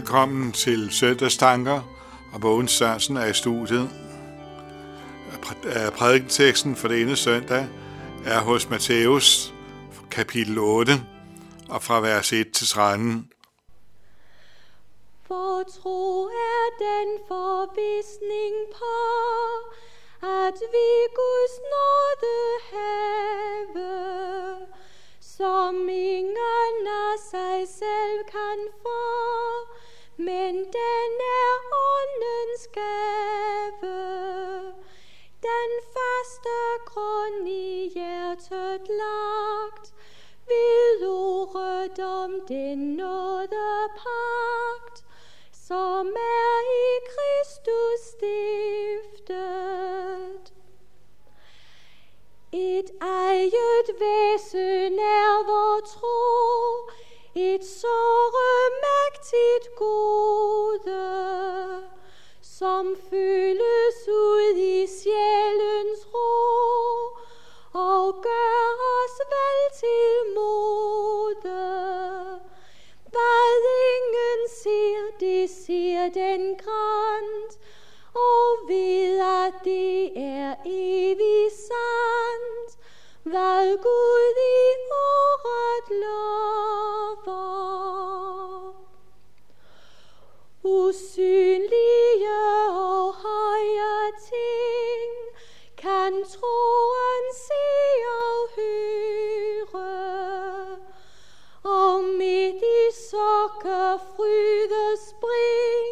Velkommen til Søndagstanker, og Mogens Sørensen er i studiet. Prædikenteksten for denne søndag er hos Matthæus, kapitel 8, og fra vers 1 til 13. For tro er den forvisning som er i Kristus stiftet. Et eget væsen er vor tro, et såre mægtigt gode, som fylder bliver den grant, og ved at det er evigt sandt, hvad Gud i ordet lover. Usynlige og høje ting kan troen se og høre, og midt i sokker fryde darling.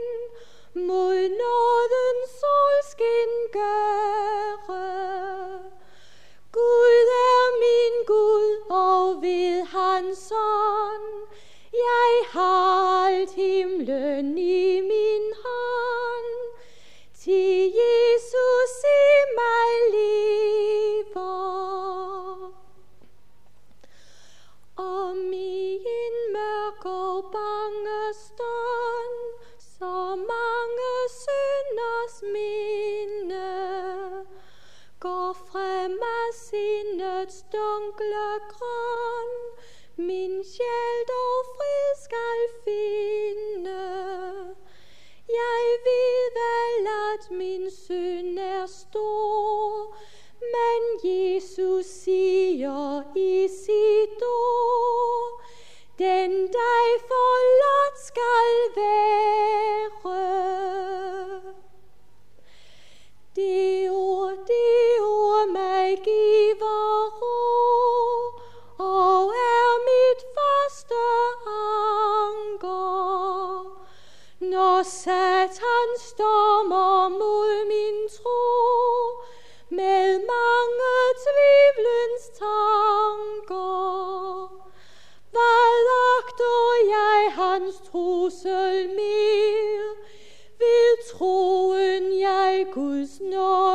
Synders minde, går frem af sindets dunkle grøn. Troen jeg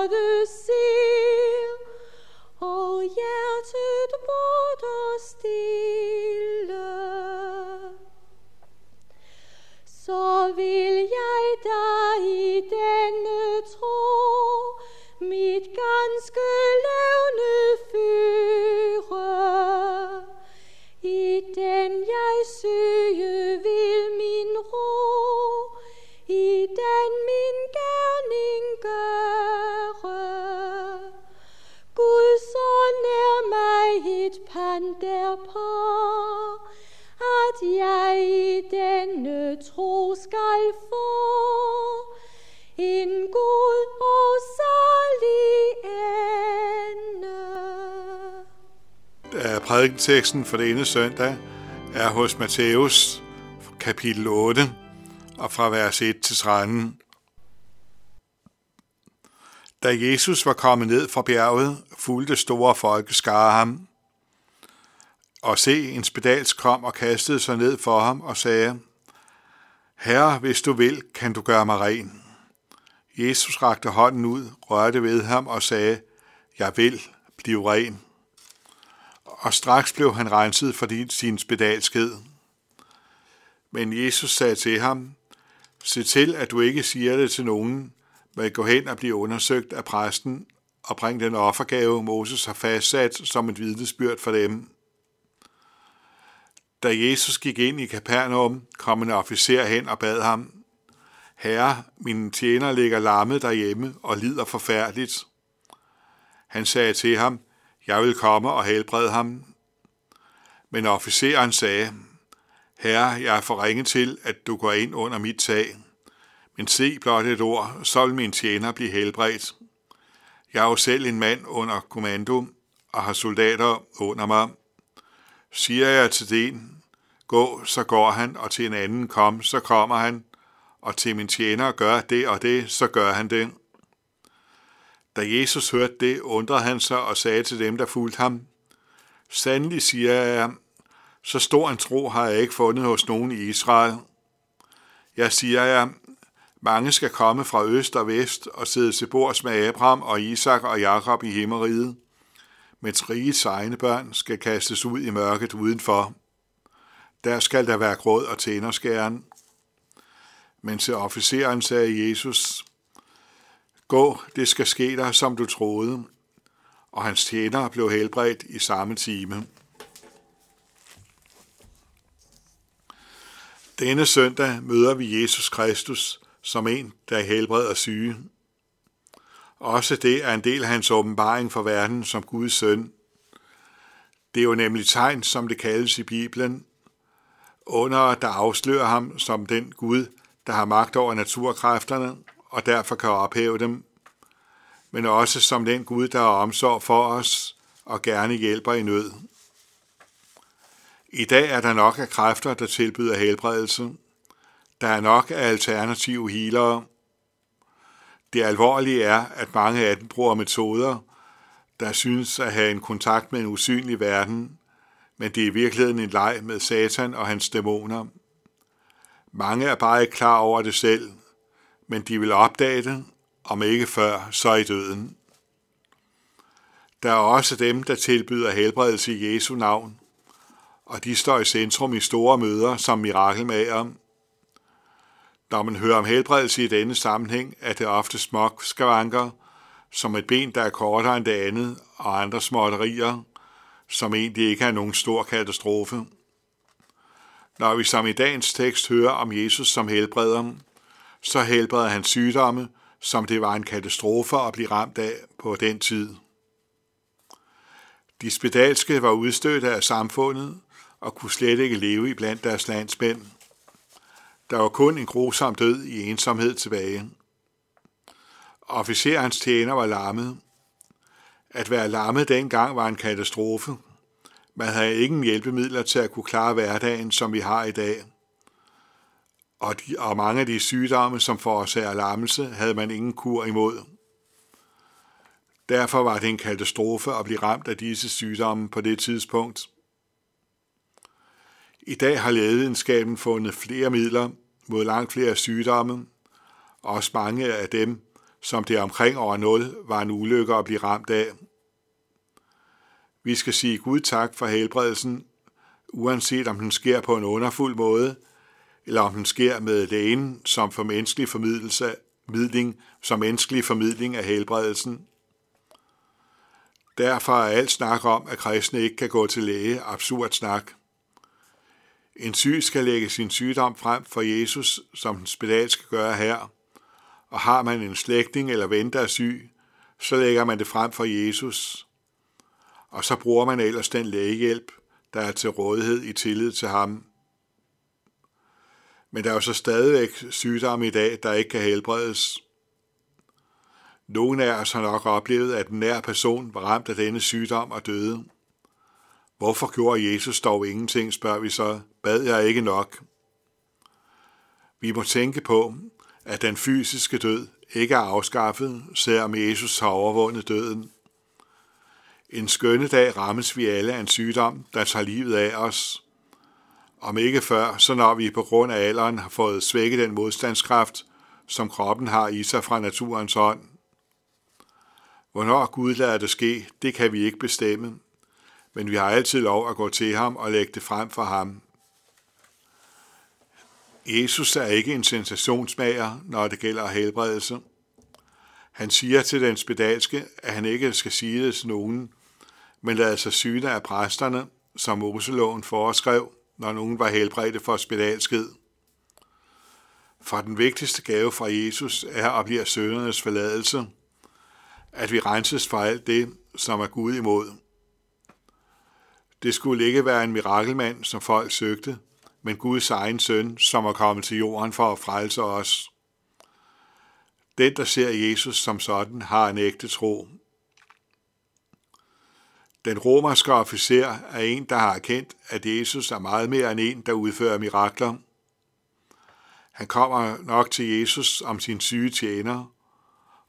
Prædikenteksten for denne søndag er hos Matthæus, kapitel 8, og fra vers 1 til 13. Da Jesus var kommet ned fra bjerget, fulgte store folkeskare ham. Og se, en spedals kom og kastede sig ned for ham og sagde, Herre, hvis du vil, kan du gøre mig ren. Jesus rakte hånden ud, rørte ved ham og sagde, Jeg vil, blive ren. Og straks blev han renset for sin spedalskhed. Men Jesus sagde til ham, Se til, at du ikke siger det til nogen, men gå hen og blive undersøgt af præsten og bring den offergave, Moses har fastsat som et vidnesbyrd for dem. Da Jesus gik ind i Kapernaum, kom en officer hen og bad ham, Herre, min tjener ligger lammet derhjemme og lider forfærdeligt. Han sagde til ham, jeg vil komme og helbrede ham. Men officeren sagde, Herre, jeg er for ringe til, at du går ind under mit tag. Men se blot et ord, så vil min tjener blive helbredt. Jeg er jo selv en mand under kommando og har soldater under mig. Siger jeg til den, gå, så går han, og til en anden, kom, så kommer han, og til min tjener, gør det og det, så gør han det. Da Jesus hørte det, undrede han sig og sagde til dem, der fulgte ham, Sandelig siger jeg, så stor en tro har jeg ikke fundet hos nogen i Israel. Jeg siger jer, mange skal komme fra øst og vest og sidde til bords med Abraham og Isak og Jakob i himmeriget, mens rigets egne børn skal kastes ud i mørket udenfor. Der skal der være gråd og tænderskæren. Men til officeren sagde Jesus, Gå, det skal ske dig, som du troede. Og hans tjener blev helbredt i samme time. Denne søndag møder vi Jesus Kristus som en, der helbreder syge. Også det er en del af hans åbenbaring for verden som Guds søn. Det er jo nemlig tegn, som det kaldes i Bibelen, under der afslører ham som den Gud, der har magt over naturkræfterne og derfor kan ophæve dem, men også som den Gud, der har omsorg for os og gerne hjælper i nød. I dag er der nok af kræfter, der tilbyder helbredelse. Der er nok af alternative healere. Det alvorlige er, at mange af dem bruger metoder, der synes at have en kontakt med en usynlig verden, men det er i virkeligheden en leg med Satan og hans dæmoner. Mange er bare ikke klar over det selv, men de vil opdage det, om ikke før, så i døden. Der er også dem, der tilbyder helbredelse i Jesu navn, og de står i centrum i store møder som mirakelmager. Når man hører om helbredelse i denne sammenhæng, er det ofte smok skavanker, som et ben, der er kortere end det andet, og andre småtterier, som egentlig ikke er nogen stor katastrofe. Når vi som i dagens tekst hører om Jesus som helbreder, så helbreder han sygdomme, som det var en katastrofe at blive ramt af på den tid. De spedalske var udstødte af samfundet og kunne slet ikke leve i blandt deres landsmænd. Der var kun en grusom død i ensomhed tilbage. Officerens tjener var lammet. At være lammet dengang var en katastrofe. Man havde ingen hjælpemidler til at kunne klare hverdagen, som vi har i dag. Og, de, og mange af de sygdomme, som forårsager lammelse, havde man ingen kur imod. Derfor var det en katastrofe at blive ramt af disse sygdomme på det tidspunkt. I dag har lægevidenskaben fundet flere midler mod langt flere sygdomme, og også mange af dem, som det omkring over 0 var en ulykke at blive ramt af. Vi skal sige Gud tak for helbredelsen, uanset om den sker på en underfuld måde, eller om den sker med lægen som for menneskelig formidlelse, midling, som menneskelig formidling af helbredelsen. Derfor er alt snak om, at kristne ikke kan gå til læge, absurd snak. En syg skal lægge sin sygdom frem for Jesus, som den spedal skal gøre her. Og har man en slægtning eller ven, der er syg, så lægger man det frem for Jesus. Og så bruger man ellers den lægehjælp, der er til rådighed i tillid til ham. Men der er jo så stadigvæk sygdomme i dag, der ikke kan helbredes. Nogle af os har nok oplevet, at en nær person var ramt af denne sygdom og døde. Hvorfor gjorde Jesus dog ingenting, spørger vi så. Bad jeg ikke nok? Vi må tænke på, at den fysiske død ikke er afskaffet, selvom Jesus har overvundet døden. En skønne dag rammes vi alle af en sygdom, der tager livet af os. Om ikke før, så når vi på grund af alderen har fået svækket den modstandskraft, som kroppen har i sig fra naturens hånd. Hvornår Gud lader det ske, det kan vi ikke bestemme, men vi har altid lov at gå til ham og lægge det frem for ham. Jesus er ikke en sensationsmager, når det gælder helbredelse. Han siger til den spedalske, at han ikke skal sige det til nogen, men lader sig syne af præsterne, som Moseloven foreskrev, når nogen var helbredte for spedalsked. For den vigtigste gave fra Jesus er og bliver søndernes forladelse, at vi renses for alt det, som er Gud imod. Det skulle ikke være en mirakelmand, som folk søgte, men Guds egen søn, som er kommet til jorden for at frelse os. Den, der ser Jesus som sådan, har en ægte tro. Den romerske officer er en, der har erkendt, at Jesus er meget mere end en, der udfører mirakler. Han kommer nok til Jesus om sin syge tjener,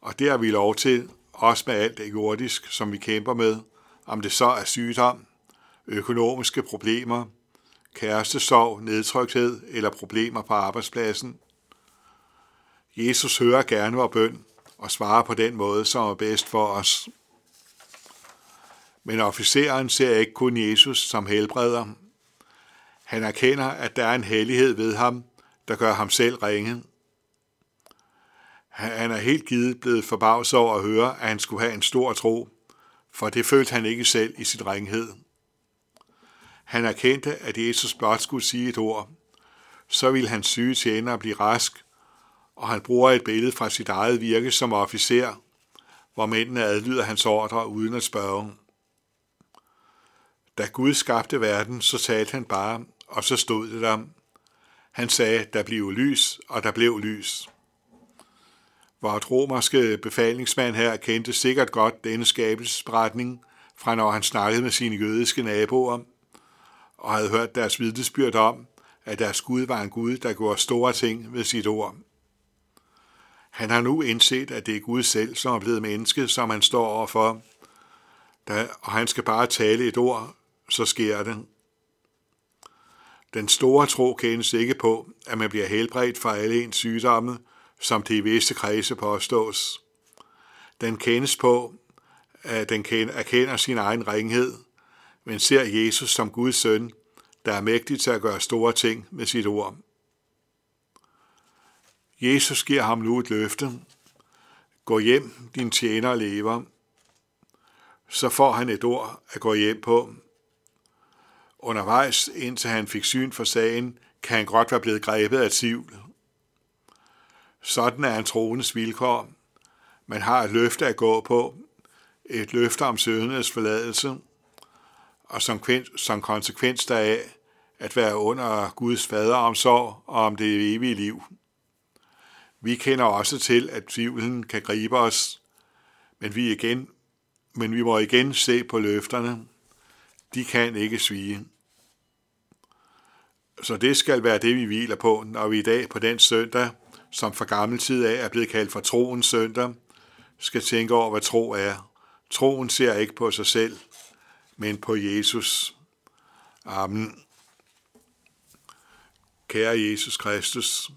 og det har vi lov til, også med alt det jordisk, som vi kæmper med, om det så er sygdom, økonomiske problemer, kærestesorg, nedtrykthed eller problemer på arbejdspladsen. Jesus hører gerne vores bøn og svarer på den måde, som er bedst for os. Men officeren ser ikke kun Jesus som helbreder. Han erkender, at der er en hellighed ved ham, der gør ham selv ringe. Han er helt givet blevet forbavset over at høre, at han skulle have en stor tro, for det følte han ikke selv i sin ringhed. Han erkendte, at Jesus blot skulle sige et ord. Så ville hans syge tjener blive rask, og han bruger et billede fra sit eget virke som officer, hvor mændene adlyder hans ordre uden at spørge. Da Gud skabte verden, så talte han bare, og så stod det der. Han sagde, der blev lys, og der blev lys. Vort romerske befalingsmand her kendte sikkert godt denne skabelsesberetning fra når han snakkede med sine jødiske naboer, og havde hørt deres vidnesbyrd om, at deres Gud var en Gud, der gjorde store ting ved sit ord. Han har nu indset, at det er Gud selv, som er blevet menneske, som han står overfor, og han skal bare tale et ord, så sker det. Den store tro kendes ikke på, at man bliver helbredt fra alle ens sygdomme, som det i visse kredse påstås. Den kendes på, at den erkender sin egen ringhed, men ser Jesus som Guds søn, der er mægtig til at gøre store ting med sit ord. Jesus giver ham nu et løfte. Gå hjem, din tjener lever. Så får han et ord at gå hjem på. Undervejs, indtil han fik syn for sagen, kan han godt være blevet grebet af tvivl. Sådan er en troendes vilkår. Man har et løfte at gå på, et løfte om søndernes forladelse, og som, som konsekvens deraf at være under Guds faderomsorg og om det evige liv. Vi kender også til, at tvivlen kan gribe os, men vi, igen, men vi må igen se på løfterne. De kan ikke svige. Så det skal være det, vi hviler på, når vi i dag på den søndag, som fra gammel tid af er blevet kaldt for troens søndag, skal tænke over, hvad tro er. Troen ser ikke på sig selv, men på Jesus. Amen. Kære Jesus Kristus,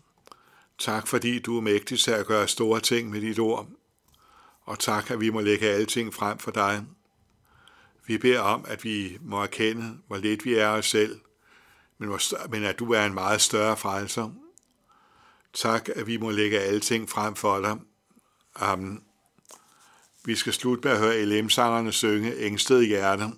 tak fordi du er mægtig til at gøre store ting med dit ord, og tak, at vi må lægge alle ting frem for dig. Vi beder om, at vi må erkende, hvor lidt vi er os selv, men at du er en meget større frelser. Tak, at vi må lægge alting frem for dig. Amen. Vi skal slutte med at høre LM-sangerne synge Ængsted i hjertet.